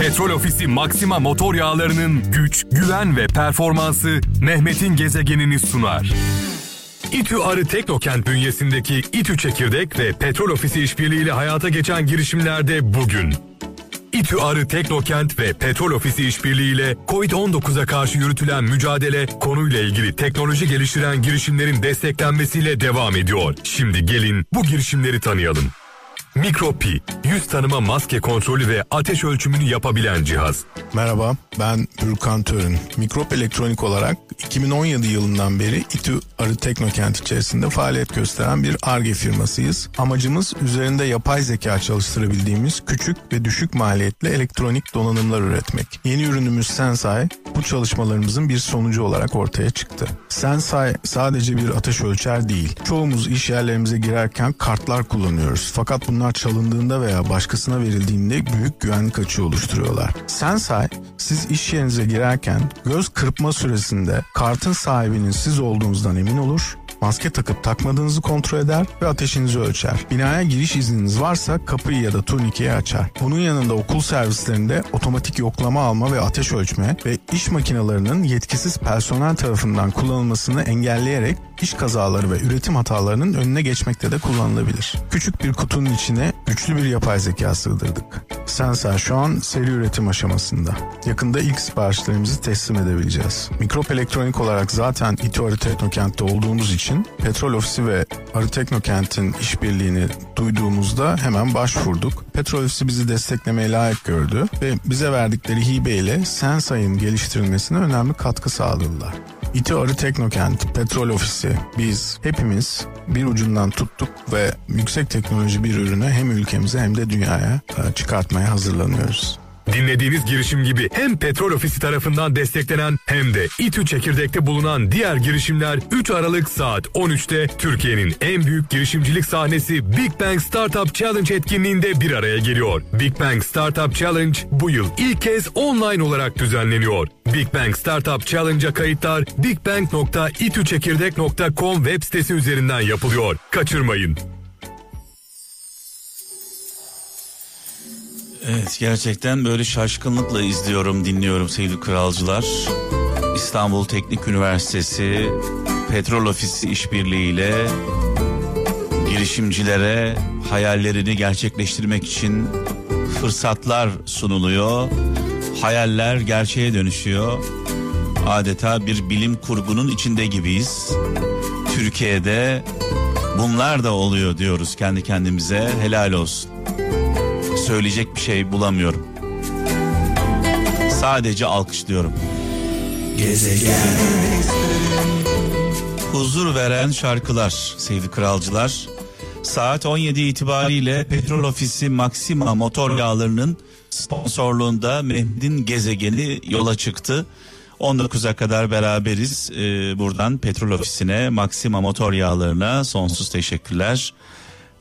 Petrol Ofisi Maxima motor yağlarının güç, güven ve performansı Mehmet'in gezegenini sunar. İTÜ Arı Teknokent bünyesindeki İTÜ Çekirdek ve Petrol Ofisi işbirliğiyle hayata geçen girişimlerde bugün. İTÜ Arı Teknokent ve Petrol Ofisi işbirliğiyle COVID-19'a karşı yürütülen mücadele konuyla ilgili teknoloji geliştiren girişimlerin desteklenmesiyle devam ediyor. Şimdi gelin bu girişimleri tanıyalım. Mikropi, yüz tanıma maske kontrolü ve ateş ölçümünü yapabilen cihaz. Merhaba, ben Ürkan Törün. Mikrop elektronik olarak 2017 yılından beri İTÜ Arı Teknokent içerisinde faaliyet gösteren bir ARGE firmasıyız. Amacımız üzerinde yapay zeka çalıştırabildiğimiz küçük ve düşük maliyetli elektronik donanımlar üretmek. Yeni ürünümüz Sensai bu çalışmalarımızın bir sonucu olarak ortaya çıktı. Sensai sadece bir ateş ölçer değil. Çoğumuz iş yerlerimize girerken kartlar kullanıyoruz. Fakat bunlar çalındığında veya başkasına verildiğinde büyük güvenlik açığı oluşturuyorlar. Sensai siz iş yerinize girerken göz kırpma süresinde kartın sahibinin siz olduğunuzdan emin olur maske takıp takmadığınızı kontrol eder ve ateşinizi ölçer. Binaya giriş izniniz varsa kapıyı ya da turnikeyi açar. Bunun yanında okul servislerinde otomatik yoklama alma ve ateş ölçme ve iş makinelerinin yetkisiz personel tarafından kullanılmasını engelleyerek iş kazaları ve üretim hatalarının önüne geçmekte de kullanılabilir. Küçük bir kutunun içine güçlü bir yapay zeka sığdırdık. Sensor şu an seri üretim aşamasında. Yakında ilk siparişlerimizi teslim edebileceğiz. Mikrop elektronik olarak zaten İTÜ Teknokent'te olduğumuz için Petrol Ofisi ve Arı Teknokent'in işbirliğini duyduğumuzda hemen başvurduk. Petrol Ofisi bizi desteklemeye layık gördü ve bize verdikleri hibeyle Sensay'ın geliştirilmesine önemli katkı sağladılar. İTÜ Arı Teknokent, Petrol Ofisi, biz hepimiz bir ucundan tuttuk ve yüksek teknoloji bir ürünü hem ülkemize hem de dünyaya e, çıkartmaya hazırlanıyoruz. Dinlediğiniz girişim gibi hem Petrol Ofisi tarafından desteklenen hem de İTÜ Çekirdek'te bulunan diğer girişimler 3 Aralık saat 13'te Türkiye'nin en büyük girişimcilik sahnesi Big Bang Startup Challenge etkinliğinde bir araya geliyor. Big Bang Startup Challenge bu yıl ilk kez online olarak düzenleniyor. Big Bang Startup Challenge'a kayıtlar bigbang.itüçekirdek.com web sitesi üzerinden yapılıyor. Kaçırmayın. Evet gerçekten böyle şaşkınlıkla izliyorum, dinliyorum sevgili kralcılar. İstanbul Teknik Üniversitesi Petrol Ofisi işbirliğiyle girişimcilere hayallerini gerçekleştirmek için fırsatlar sunuluyor. Hayaller gerçeğe dönüşüyor. Adeta bir bilim kurgunun içinde gibiyiz. Türkiye'de bunlar da oluyor diyoruz kendi kendimize. Helal olsun söyleyecek bir şey bulamıyorum. Sadece alkışlıyorum. Gezegen. Huzur veren şarkılar sevgili kralcılar. Saat 17 itibariyle Petrol Ofisi Maxima motor yağlarının sponsorluğunda Mehmet'in gezegeni yola çıktı. 19'a kadar beraberiz. Ee, buradan Petrol Ofisi'ne, Maxima motor yağlarına sonsuz teşekkürler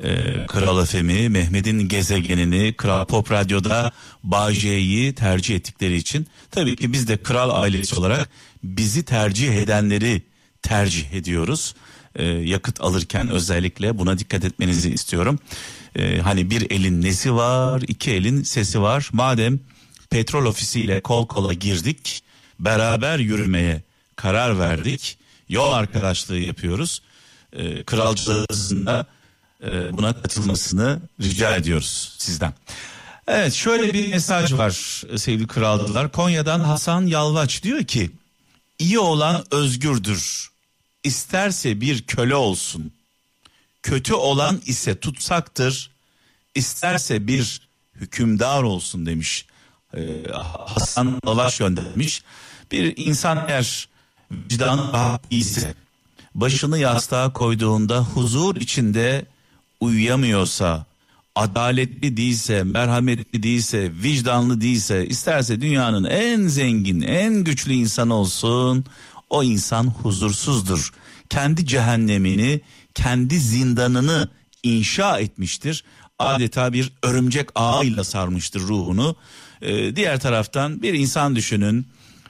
e, Kral Efem'i, Mehmet'in gezegenini, Kral Pop Radyo'da Bağcay'ı tercih ettikleri için tabii ki biz de kral ailesi olarak bizi tercih edenleri tercih ediyoruz. E, yakıt alırken özellikle buna dikkat etmenizi istiyorum. E, hani bir elin nesi var, iki elin sesi var. Madem petrol ofisiyle kol kola girdik, beraber yürümeye karar verdik, yol arkadaşlığı yapıyoruz. E, kralcılığında buna katılmasını rica ediyoruz sizden. Evet şöyle bir mesaj var sevgili kraldılar. Konya'dan Hasan Yalvaç diyor ki iyi olan özgürdür. İsterse bir köle olsun. Kötü olan ise tutsaktır. İsterse bir hükümdar olsun demiş. Ee, Hasan Yalvaç göndermiş. Bir insan eğer vicdanı rahat ise başını yastığa koyduğunda huzur içinde uyuyamıyorsa, adaletli değilse, merhametli değilse, vicdanlı değilse, isterse dünyanın en zengin, en güçlü insan olsun, o insan huzursuzdur. Kendi cehennemini, kendi zindanını inşa etmiştir. Adeta bir örümcek ağıyla sarmıştır ruhunu. Ee, diğer taraftan bir insan düşünün,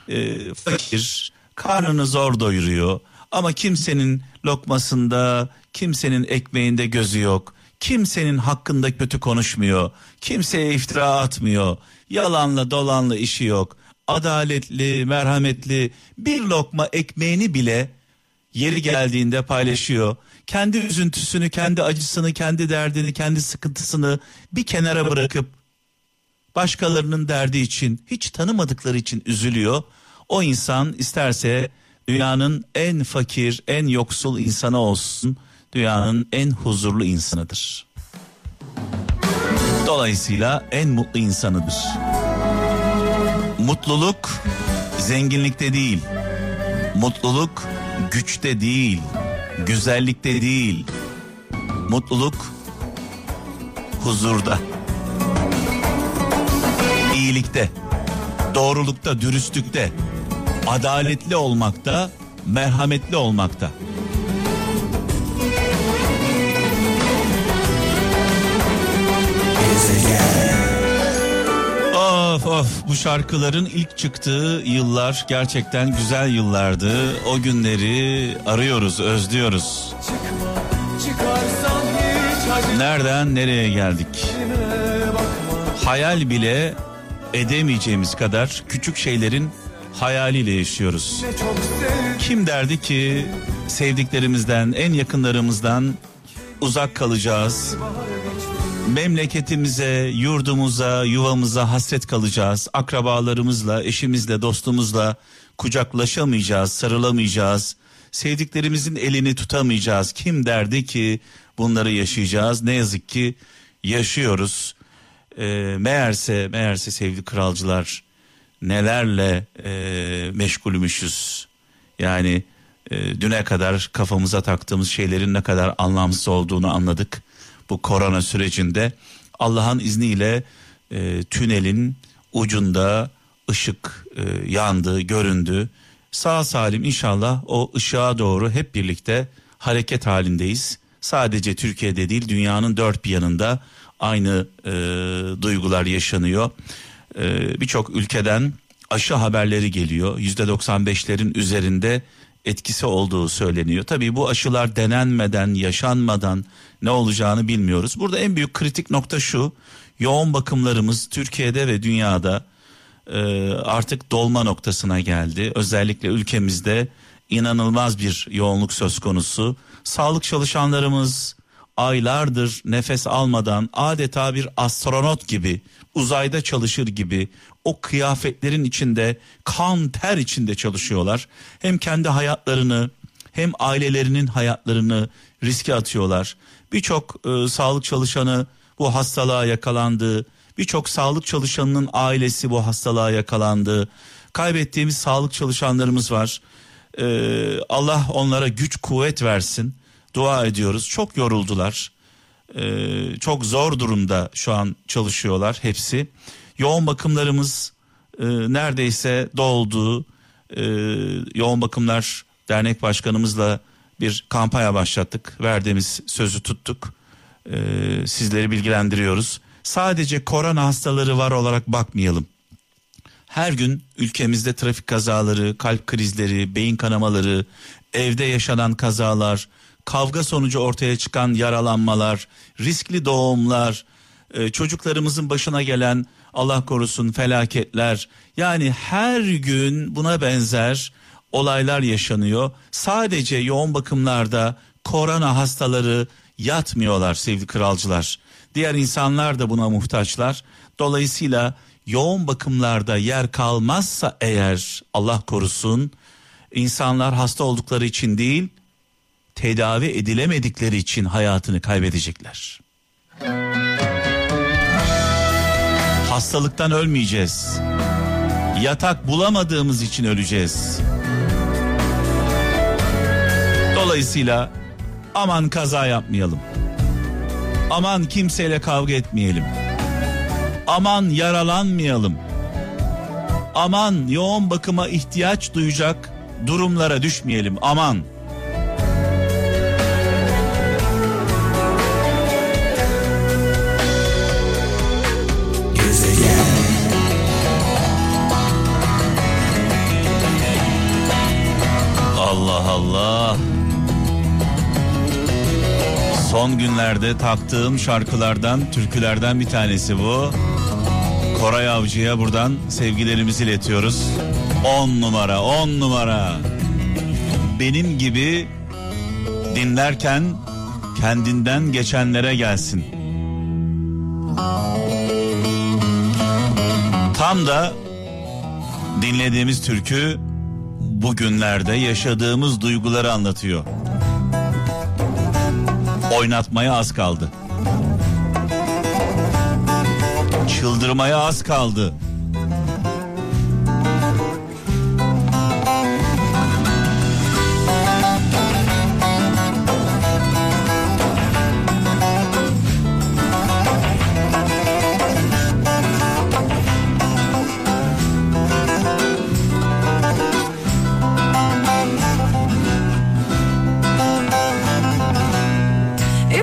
e, fakir, karnını zor doyuruyor ama kimsenin lokmasında, kimsenin ekmeğinde gözü yok. Kimsenin hakkında kötü konuşmuyor. Kimseye iftira atmıyor. Yalanla dolanla işi yok. Adaletli, merhametli bir lokma ekmeğini bile yeri geldiğinde paylaşıyor. Kendi üzüntüsünü, kendi acısını, kendi derdini, kendi sıkıntısını bir kenara bırakıp başkalarının derdi için, hiç tanımadıkları için üzülüyor. O insan isterse dünyanın en fakir, en yoksul insanı olsun, dünyanın en huzurlu insanıdır. Dolayısıyla en mutlu insanıdır. Mutluluk zenginlikte değil. Mutluluk güçte değil. Güzellikte değil. Mutluluk huzurda. iyilikte, doğrulukta, dürüstlükte, adaletli olmakta, merhametli olmakta. Of of bu şarkıların ilk çıktığı yıllar gerçekten güzel yıllardı. O günleri arıyoruz, özlüyoruz. Nereden nereye geldik? Hayal bile edemeyeceğimiz kadar küçük şeylerin hayaliyle yaşıyoruz. Kim derdi ki sevdiklerimizden, en yakınlarımızdan uzak kalacağız? Memleketimize, yurdumuza, yuvamıza hasret kalacağız. Akrabalarımızla, eşimizle, dostumuzla kucaklaşamayacağız, sarılamayacağız. Sevdiklerimizin elini tutamayacağız. Kim derdi ki bunları yaşayacağız? Ne yazık ki yaşıyoruz. E, meğerse, meğerse sevgili kralcılar nelerle e, meşgulmüşüz. Yani e, düne kadar kafamıza taktığımız şeylerin ne kadar anlamsız olduğunu anladık. Bu korona sürecinde Allah'ın izniyle e, tünelin ucunda ışık e, yandı, göründü. Sağ salim inşallah o ışığa doğru hep birlikte hareket halindeyiz. Sadece Türkiye'de değil dünyanın dört bir yanında aynı e, duygular yaşanıyor. E, Birçok ülkeden aşı haberleri geliyor. Yüzde 95'lerin üzerinde etkisi olduğu söyleniyor. Tabii bu aşılar denenmeden, yaşanmadan ne olacağını bilmiyoruz. Burada en büyük kritik nokta şu. Yoğun bakımlarımız Türkiye'de ve dünyada e, artık dolma noktasına geldi. Özellikle ülkemizde inanılmaz bir yoğunluk söz konusu. Sağlık çalışanlarımız aylardır nefes almadan adeta bir astronot gibi uzayda çalışır gibi o kıyafetlerin içinde kan ter içinde çalışıyorlar. Hem kendi hayatlarını hem ailelerinin hayatlarını riske atıyorlar. Birçok e, sağlık çalışanı bu hastalığa yakalandı. Birçok sağlık çalışanının ailesi bu hastalığa yakalandı. Kaybettiğimiz sağlık çalışanlarımız var. Ee, Allah onlara güç kuvvet versin. Dua ediyoruz. Çok yoruldular. Ee, çok zor durumda şu an çalışıyorlar hepsi. Yoğun bakımlarımız e, neredeyse doldu. E, yoğun bakımlar dernek başkanımızla bir kampanya başlattık. Verdiğimiz sözü tuttuk. E, sizleri bilgilendiriyoruz. Sadece korona hastaları var olarak bakmayalım. Her gün ülkemizde trafik kazaları, kalp krizleri, beyin kanamaları, evde yaşanan kazalar, kavga sonucu ortaya çıkan yaralanmalar, riskli doğumlar, e, çocuklarımızın başına gelen Allah korusun felaketler yani her gün buna benzer olaylar yaşanıyor. Sadece yoğun bakımlarda korona hastaları yatmıyorlar sevgili kralcılar. Diğer insanlar da buna muhtaçlar. Dolayısıyla yoğun bakımlarda yer kalmazsa eğer Allah korusun insanlar hasta oldukları için değil tedavi edilemedikleri için hayatını kaybedecekler. Hastalıktan ölmeyeceğiz. Yatak bulamadığımız için öleceğiz. Dolayısıyla aman kaza yapmayalım. Aman kimseyle kavga etmeyelim. Aman yaralanmayalım. Aman yoğun bakıma ihtiyaç duyacak durumlara düşmeyelim. Aman. Son günlerde taktığım şarkılardan, türkülerden bir tanesi bu. Koray Avcı'ya buradan sevgilerimizi iletiyoruz. 10 numara 10 numara. Benim gibi dinlerken kendinden geçenlere gelsin. Tam da dinlediğimiz türkü bugünlerde yaşadığımız duyguları anlatıyor. Oynatmaya az kaldı. Çıldırmaya az kaldı.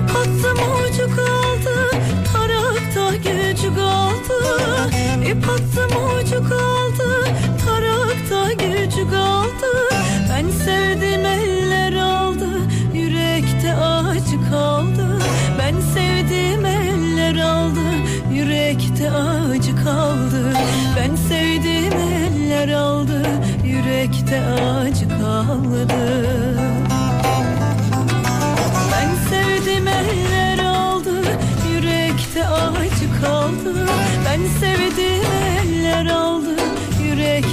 attım ucu kaldı Tarakta gücü kaldı. İp attım ucu kaldı Tarakta gücü kaldı. Ben sevdim eller aldı Yürekte acı kaldı. Ben sevdim eller aldı Yürekte acı kaldı. Ben sevdim eller aldı Yürekte acı kaldı.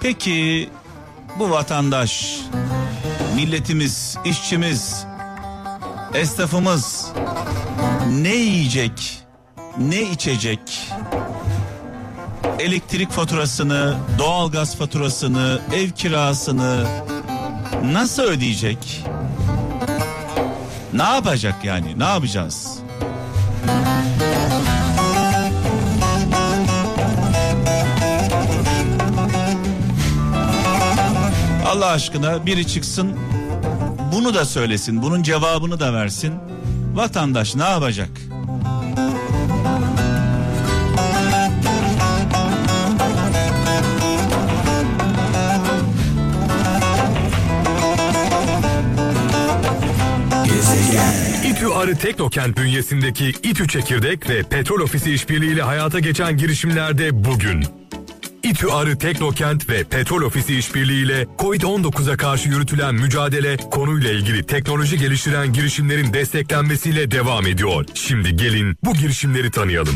Peki bu vatandaş, milletimiz, işçimiz, esnafımız ne yiyecek, ne içecek? Elektrik faturasını, doğalgaz faturasını, ev kirasını nasıl ödeyecek? Ne yapacak yani? Ne yapacağız? Allah aşkına biri çıksın bunu da söylesin, bunun cevabını da versin. Vatandaş ne yapacak? İTÜ Arı Teknokent bünyesindeki İTÜ Çekirdek ve Petrol Ofisi işbirliğiyle hayata geçen girişimlerde bugün. İTÜ Arı Teknokent ve Petrol Ofisi işbirliğiyle COVID-19'a karşı yürütülen mücadele konuyla ilgili teknoloji geliştiren girişimlerin desteklenmesiyle devam ediyor. Şimdi gelin bu girişimleri tanıyalım.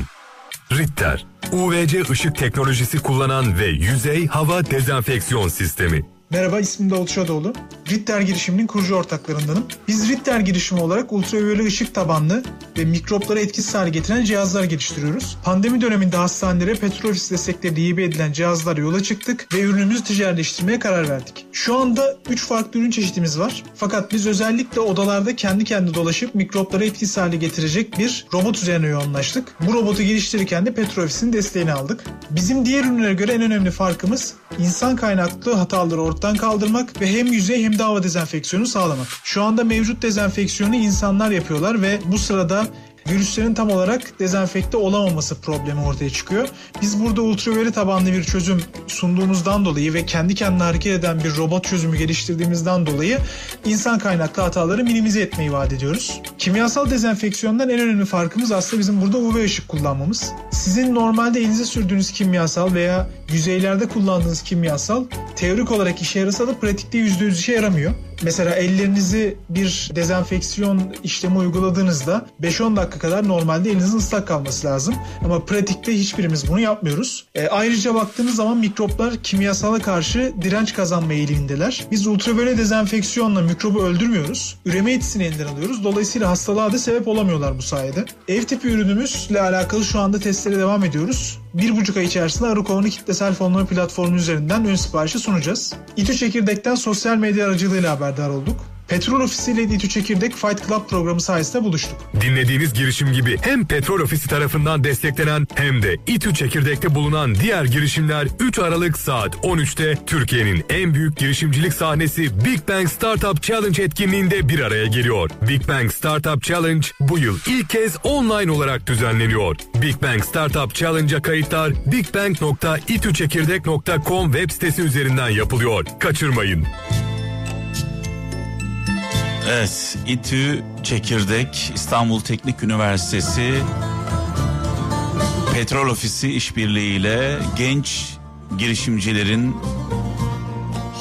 Ritter, UVC ışık teknolojisi kullanan ve yüzey hava dezenfeksiyon sistemi. Merhaba ismim Davut Şadoğlu. Ritter girişiminin kurucu ortaklarındanım. Biz Ritter girişimi olarak ultraviyole ışık tabanlı ve mikropları etkisiz hale getiren cihazlar geliştiriyoruz. Pandemi döneminde hastanelere petrol ofisi destekleriyle hibe edilen cihazlara yola çıktık ve ürünümüzü ticaretleştirmeye karar verdik. Şu anda 3 farklı ürün çeşitimiz var. Fakat biz özellikle odalarda kendi kendine dolaşıp mikropları etkisiz hale getirecek bir robot üzerine yoğunlaştık. Bu robotu geliştirirken de petrol ofisinin desteğini aldık. Bizim diğer ürünlere göre en önemli farkımız insan kaynaklı hataları ortadan kaldırmak ve hem yüzey hem de hava dezenfeksiyonu sağlamak. Şu anda mevcut dezenfeksiyonu insanlar yapıyorlar ve bu sırada virüslerin tam olarak dezenfekte olamaması problemi ortaya çıkıyor. Biz burada ultraviyole tabanlı bir çözüm sunduğumuzdan dolayı ve kendi kendine hareket eden bir robot çözümü geliştirdiğimizden dolayı insan kaynaklı hataları minimize etmeyi vaat ediyoruz. Kimyasal dezenfeksiyondan en önemli farkımız aslında bizim burada UV ışık kullanmamız. Sizin normalde elinize sürdüğünüz kimyasal veya yüzeylerde kullandığınız kimyasal teorik olarak işe yarasa da pratikte %100 işe yaramıyor. Mesela ellerinizi bir dezenfeksiyon işlemi uyguladığınızda 5-10 dakika kadar normalde elinizin ıslak kalması lazım. Ama pratikte hiçbirimiz bunu yapmıyoruz. E, ayrıca baktığınız zaman mikroplar kimyasala karşı direnç kazanma eğilimindeler. Biz ultraviyole dezenfeksiyonla mikrobu öldürmüyoruz. Üreme etkisini elinden alıyoruz. Dolayısıyla hastalığa da sebep olamıyorlar bu sayede. Ev tipi ürünümüzle alakalı şu anda testlere devam ediyoruz. Bir buçuk ay içerisinde Arıkova'nın kitlesel fonlama platformu üzerinden ön siparişi sunacağız. İTÜ Çekirdek'ten sosyal medya aracılığıyla haberdar olduk. Petrol Ofisi ile İTÜ Çekirdek Fight Club programı sayesinde buluştuk. Dinlediğiniz girişim gibi hem Petrol Ofisi tarafından desteklenen hem de İTÜ Çekirdek'te bulunan diğer girişimler 3 Aralık saat 13'te Türkiye'nin en büyük girişimcilik sahnesi Big Bang Startup Challenge etkinliğinde bir araya geliyor. Big Bang Startup Challenge bu yıl ilk kez online olarak düzenleniyor. Big Bang Startup Challenge'a kayıtlar bigbang.itüçekirdek.com web sitesi üzerinden yapılıyor. Kaçırmayın. Evet, İTÜ Çekirdek, İstanbul Teknik Üniversitesi Petrol Ofisi işbirliğiyle genç girişimcilerin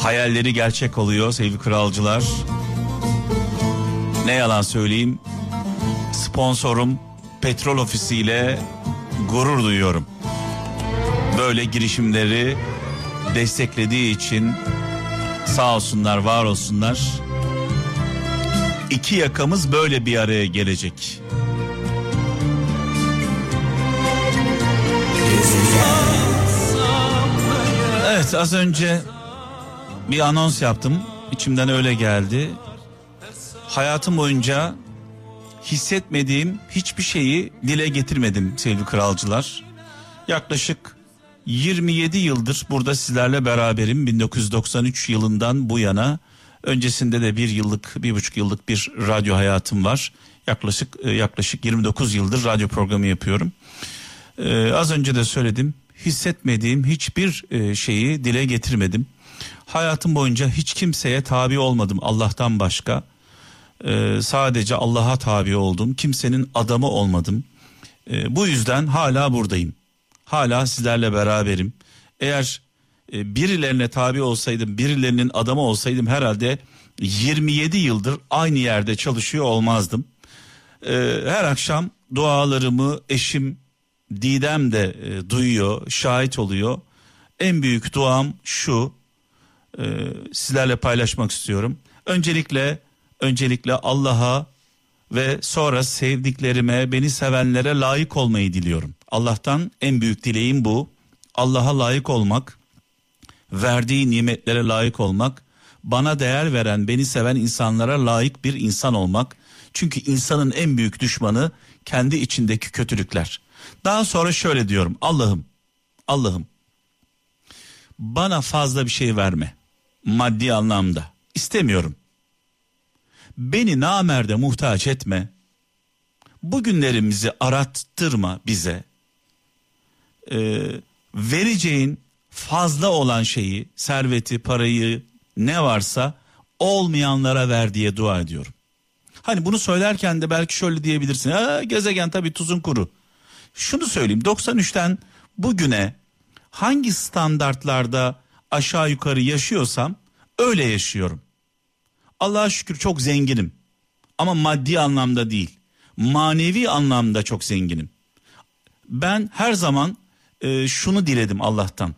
hayalleri gerçek oluyor sevgili kralcılar. Ne yalan söyleyeyim, sponsorum Petrol Ofisi ile gurur duyuyorum. Böyle girişimleri desteklediği için sağ olsunlar, var olsunlar. İki yakamız böyle bir araya gelecek. Evet az önce bir anons yaptım. İçimden öyle geldi. Hayatım boyunca hissetmediğim hiçbir şeyi dile getirmedim sevgili kralcılar. Yaklaşık 27 yıldır burada sizlerle beraberim. 1993 yılından bu yana öncesinde de bir yıllık, bir buçuk yıllık bir radyo hayatım var. Yaklaşık e, yaklaşık 29 yıldır radyo programı yapıyorum. Ee, az önce de söyledim. Hissetmediğim hiçbir e, şeyi dile getirmedim. Hayatım boyunca hiç kimseye tabi olmadım Allah'tan başka. Ee, sadece Allah'a tabi oldum. Kimsenin adamı olmadım. Ee, bu yüzden hala buradayım. Hala sizlerle beraberim. Eğer birilerine tabi olsaydım, birilerinin adamı olsaydım herhalde 27 yıldır aynı yerde çalışıyor olmazdım. Ee, her akşam dualarımı eşim Didem de e, duyuyor, şahit oluyor. En büyük duam şu, e, sizlerle paylaşmak istiyorum. Öncelikle, öncelikle Allah'a ve sonra sevdiklerime, beni sevenlere layık olmayı diliyorum. Allah'tan en büyük dileğim bu. Allah'a layık olmak, verdiği nimetlere layık olmak, bana değer veren, beni seven insanlara layık bir insan olmak. Çünkü insanın en büyük düşmanı kendi içindeki kötülükler. Daha sonra şöyle diyorum. Allah'ım, Allah'ım bana fazla bir şey verme. Maddi anlamda. İstemiyorum. Beni namerde muhtaç etme. Bugünlerimizi arattırma bize. Ee, vereceğin fazla olan şeyi, serveti, parayı ne varsa olmayanlara ver diye dua ediyorum. Hani bunu söylerken de belki şöyle diyebilirsin. Ha, gezegen tabii tuzun kuru. Şunu söyleyeyim 93'ten bugüne hangi standartlarda aşağı yukarı yaşıyorsam öyle yaşıyorum. Allah'a şükür çok zenginim. Ama maddi anlamda değil. Manevi anlamda çok zenginim. Ben her zaman e, şunu diledim Allah'tan.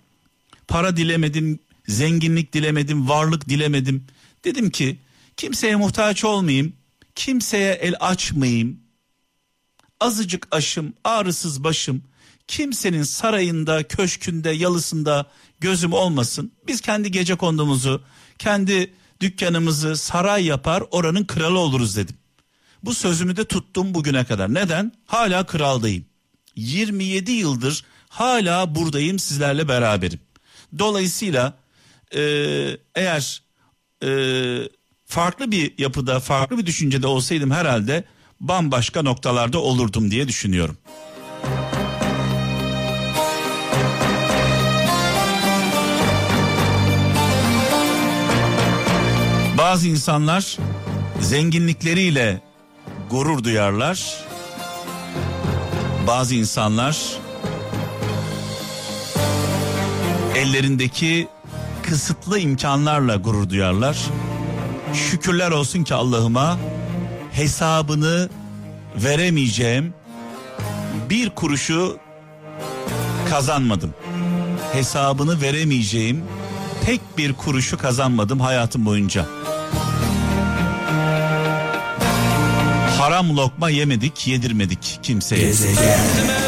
Para dilemedim, zenginlik dilemedim, varlık dilemedim. Dedim ki kimseye muhtaç olmayayım, kimseye el açmayayım. Azıcık aşım, ağrısız başım, kimsenin sarayında, köşkünde, yalısında gözüm olmasın. Biz kendi gece kondumuzu, kendi dükkanımızı saray yapar, oranın kralı oluruz dedim. Bu sözümü de tuttum bugüne kadar. Neden? Hala kraldayım. 27 yıldır hala buradayım sizlerle beraberim. Dolayısıyla e, eğer e, farklı bir yapıda, farklı bir düşüncede olsaydım herhalde bambaşka noktalarda olurdum diye düşünüyorum. Bazı insanlar zenginlikleriyle gurur duyarlar. Bazı insanlar ellerindeki kısıtlı imkanlarla gurur duyarlar. Şükürler olsun ki Allah'ıma hesabını veremeyeceğim bir kuruşu kazanmadım. Hesabını veremeyeceğim tek bir kuruşu kazanmadım hayatım boyunca. Haram lokma yemedik, yedirmedik kimseye. üzülme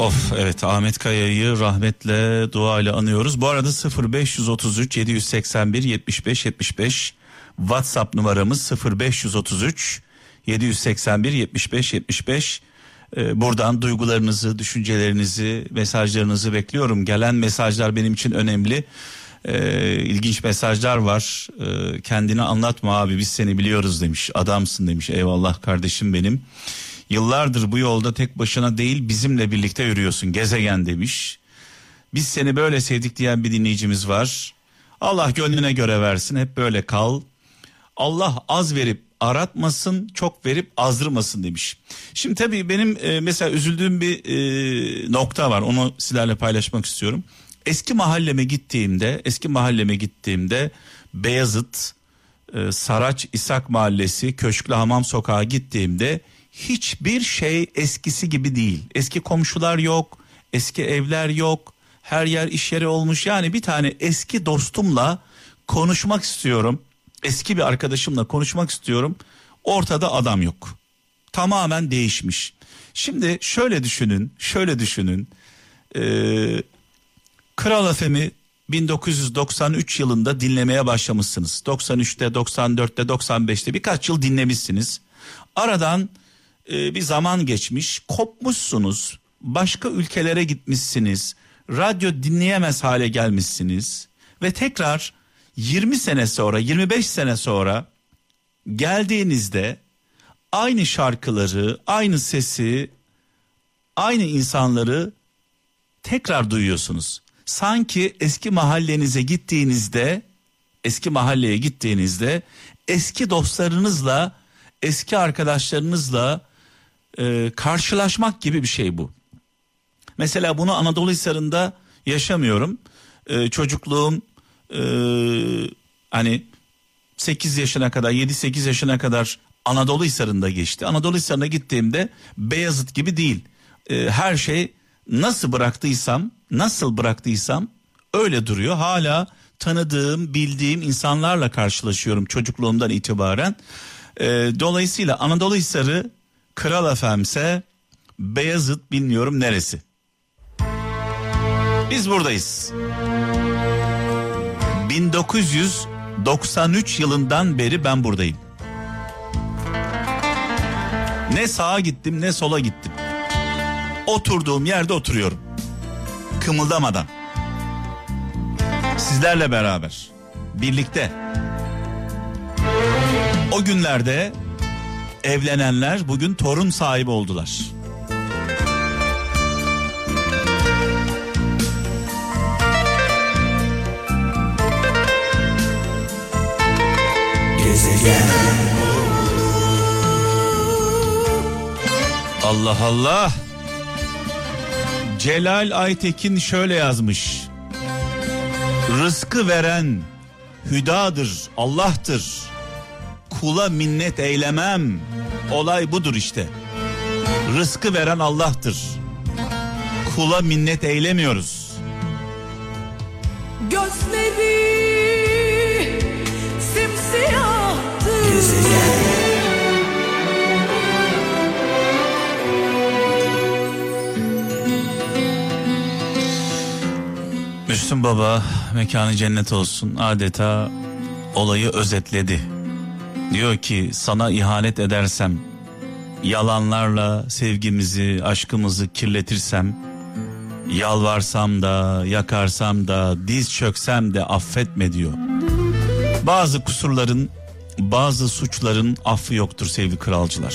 Of evet Ahmet Kaya'yı rahmetle duayla anıyoruz. Bu arada 0533 781 75 75 WhatsApp numaramız 0533 781 75 75 ee, buradan duygularınızı, düşüncelerinizi, mesajlarınızı bekliyorum. Gelen mesajlar benim için önemli. Ee, ilginç mesajlar var. Ee, kendini anlatma abi biz seni biliyoruz demiş. Adamsın demiş. Eyvallah kardeşim benim. Yıllardır bu yolda tek başına değil bizimle birlikte yürüyorsun. Gezegen demiş. Biz seni böyle sevdik diyen bir dinleyicimiz var. Allah gönlüne göre versin. Hep böyle kal. Allah az verip aratmasın çok verip azdırmasın demiş. Şimdi tabii benim e, mesela üzüldüğüm bir e, nokta var onu sizlerle paylaşmak istiyorum. Eski mahalleme gittiğimde eski mahalleme gittiğimde Beyazıt e, Saraç İshak Mahallesi Köşklü Hamam Sokağı gittiğimde hiçbir şey eskisi gibi değil. Eski komşular yok, eski evler yok, her yer iş yeri olmuş. Yani bir tane eski dostumla konuşmak istiyorum eski bir arkadaşımla konuşmak istiyorum. Ortada adam yok. Tamamen değişmiş. Şimdi şöyle düşünün, şöyle düşünün. Ee, Kral FM'i 1993 yılında dinlemeye başlamışsınız. 93'te, 94'te, 95'te birkaç yıl dinlemişsiniz. Aradan e, bir zaman geçmiş, kopmuşsunuz. Başka ülkelere gitmişsiniz. Radyo dinleyemez hale gelmişsiniz ve tekrar 20 sene sonra 25 sene sonra geldiğinizde aynı şarkıları, aynı sesi, aynı insanları tekrar duyuyorsunuz. Sanki eski mahallenize gittiğinizde, eski mahalleye gittiğinizde eski dostlarınızla, eski arkadaşlarınızla e, karşılaşmak gibi bir şey bu. Mesela bunu Anadolu Hisarı'nda yaşamıyorum. E, çocukluğum e, hani 8 yaşına kadar 7-8 yaşına kadar Anadolu Hisarı'nda geçti. Anadolu Hisarı'na gittiğimde Beyazıt gibi değil. E, her şey nasıl bıraktıysam nasıl bıraktıysam öyle duruyor. Hala tanıdığım bildiğim insanlarla karşılaşıyorum çocukluğumdan itibaren. E, dolayısıyla Anadolu Hisarı Kral Efemse Beyazıt bilmiyorum neresi. Biz buradayız. 1993 yılından beri ben buradayım. Ne sağa gittim ne sola gittim. Oturduğum yerde oturuyorum. Kımıldamadan. Sizlerle beraber. Birlikte. O günlerde evlenenler bugün torun sahibi oldular. Gezegen. Allah Allah. Celal Aytekin şöyle yazmış. Rızkı veren hüdadır, Allah'tır. Kula minnet eylemem. Olay budur işte. Rızkı veren Allah'tır. Kula minnet eylemiyoruz. Gözleri Müslüm Baba mekanı cennet olsun adeta olayı özetledi. Diyor ki sana ihanet edersem, yalanlarla sevgimizi, aşkımızı kirletirsem, yalvarsam da, yakarsam da, diz çöksem de affetme diyor. Bazı kusurların bazı suçların affı yoktur sevgili kralcılar.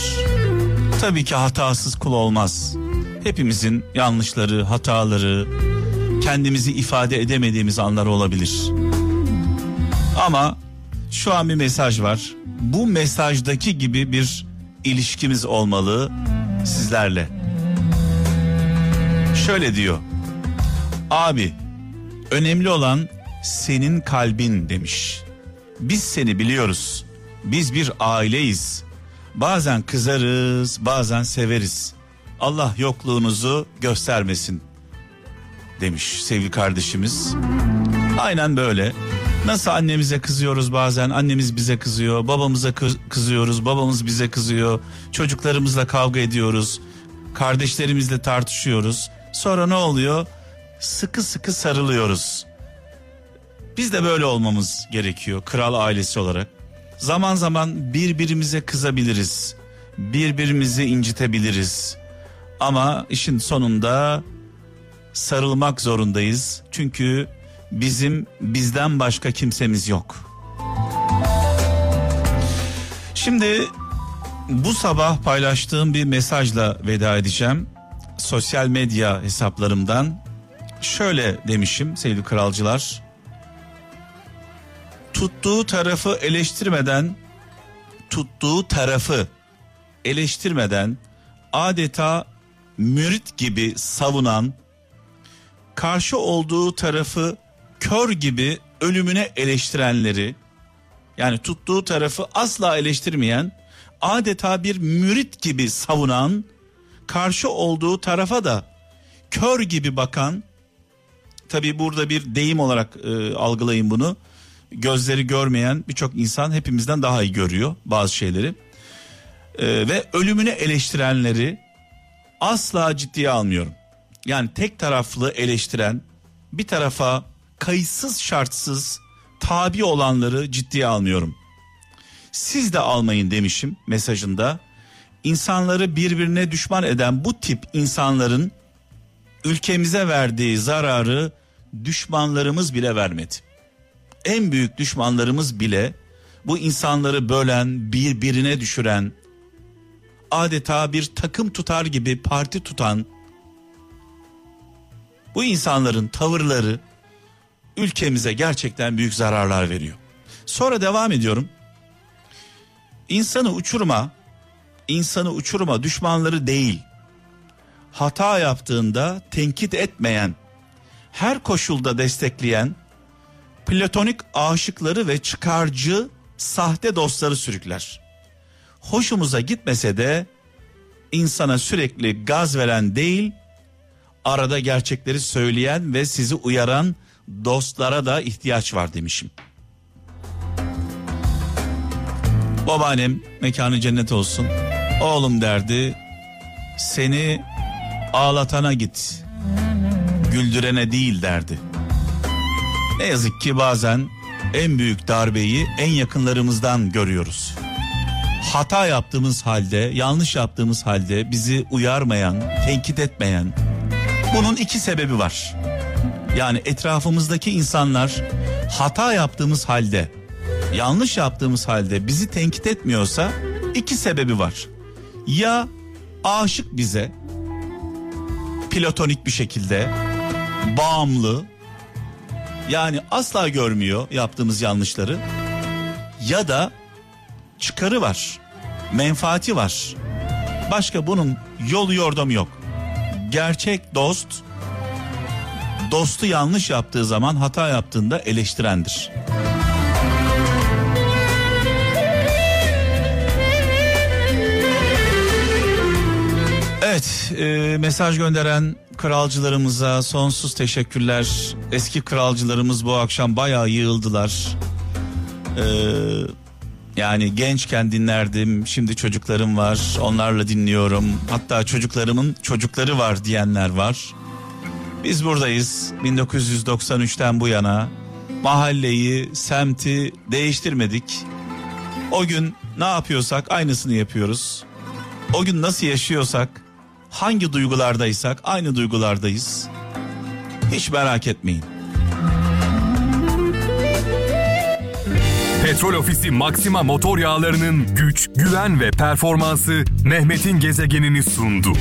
Tabii ki hatasız kul olmaz. Hepimizin yanlışları, hataları, kendimizi ifade edemediğimiz anlar olabilir. Ama şu an bir mesaj var. Bu mesajdaki gibi bir ilişkimiz olmalı sizlerle. Şöyle diyor. Abi önemli olan senin kalbin demiş. Biz seni biliyoruz. Biz bir aileyiz. Bazen kızarız, bazen severiz. Allah yokluğunuzu göstermesin demiş sevgili kardeşimiz. Aynen böyle. Nasıl annemize kızıyoruz bazen, annemiz bize kızıyor, babamıza kızıyoruz, babamız bize kızıyor, çocuklarımızla kavga ediyoruz, kardeşlerimizle tartışıyoruz. Sonra ne oluyor? Sıkı sıkı sarılıyoruz. Biz de böyle olmamız gerekiyor kral ailesi olarak. Zaman zaman birbirimize kızabiliriz. Birbirimizi incitebiliriz. Ama işin sonunda sarılmak zorundayız. Çünkü bizim bizden başka kimsemiz yok. Şimdi bu sabah paylaştığım bir mesajla veda edeceğim. Sosyal medya hesaplarımdan şöyle demişim sevgili kralcılar. Tuttuğu tarafı eleştirmeden tuttuğu tarafı eleştirmeden adeta mürit gibi savunan karşı olduğu tarafı kör gibi ölümüne eleştirenleri yani tuttuğu tarafı asla eleştirmeyen adeta bir mürit gibi savunan karşı olduğu tarafa da kör gibi bakan tabi burada bir deyim olarak e, algılayın bunu gözleri görmeyen birçok insan hepimizden daha iyi görüyor bazı şeyleri. E, ve ölümüne eleştirenleri asla ciddiye almıyorum. Yani tek taraflı eleştiren bir tarafa kayıtsız şartsız tabi olanları ciddiye almıyorum. Siz de almayın demişim mesajında. İnsanları birbirine düşman eden bu tip insanların ülkemize verdiği zararı düşmanlarımız bile vermedi. En büyük düşmanlarımız bile bu insanları bölen, birbirine düşüren, adeta bir takım tutar gibi parti tutan bu insanların tavırları ülkemize gerçekten büyük zararlar veriyor. Sonra devam ediyorum. İnsanı uçurma, insanı uçurma düşmanları değil. Hata yaptığında tenkit etmeyen, her koşulda destekleyen, platonik aşıkları ve çıkarcı sahte dostları sürükler. Hoşumuza gitmese de insana sürekli gaz veren değil, arada gerçekleri söyleyen ve sizi uyaran dostlara da ihtiyaç var demişim. Babaannem mekanı cennet olsun. Oğlum derdi seni ağlatana git. Güldürene değil derdi. Ne yazık ki bazen en büyük darbeyi en yakınlarımızdan görüyoruz. Hata yaptığımız halde, yanlış yaptığımız halde bizi uyarmayan, tenkit etmeyen, bunun iki sebebi var. Yani etrafımızdaki insanlar hata yaptığımız halde, yanlış yaptığımız halde bizi tenkit etmiyorsa iki sebebi var. Ya aşık bize platonik bir şekilde bağımlı yani asla görmüyor yaptığımız yanlışları ya da çıkarı var menfaati var başka bunun yolu yordamı yok gerçek dost dostu yanlış yaptığı zaman hata yaptığında eleştirendir. Evet e, mesaj gönderen kralcılarımıza sonsuz teşekkürler. Eski kralcılarımız bu akşam bayağı yığıldılar. Ee, yani gençken dinlerdim şimdi çocuklarım var onlarla dinliyorum. Hatta çocuklarımın çocukları var diyenler var. Biz buradayız 1993'ten bu yana mahalleyi, semti değiştirmedik. O gün ne yapıyorsak aynısını yapıyoruz. O gün nasıl yaşıyorsak, hangi duygulardaysak aynı duygulardayız. Hiç merak etmeyin. Petrol Ofisi Maxima motor yağlarının güç, güven ve performansı Mehmet'in gezegenini sundu.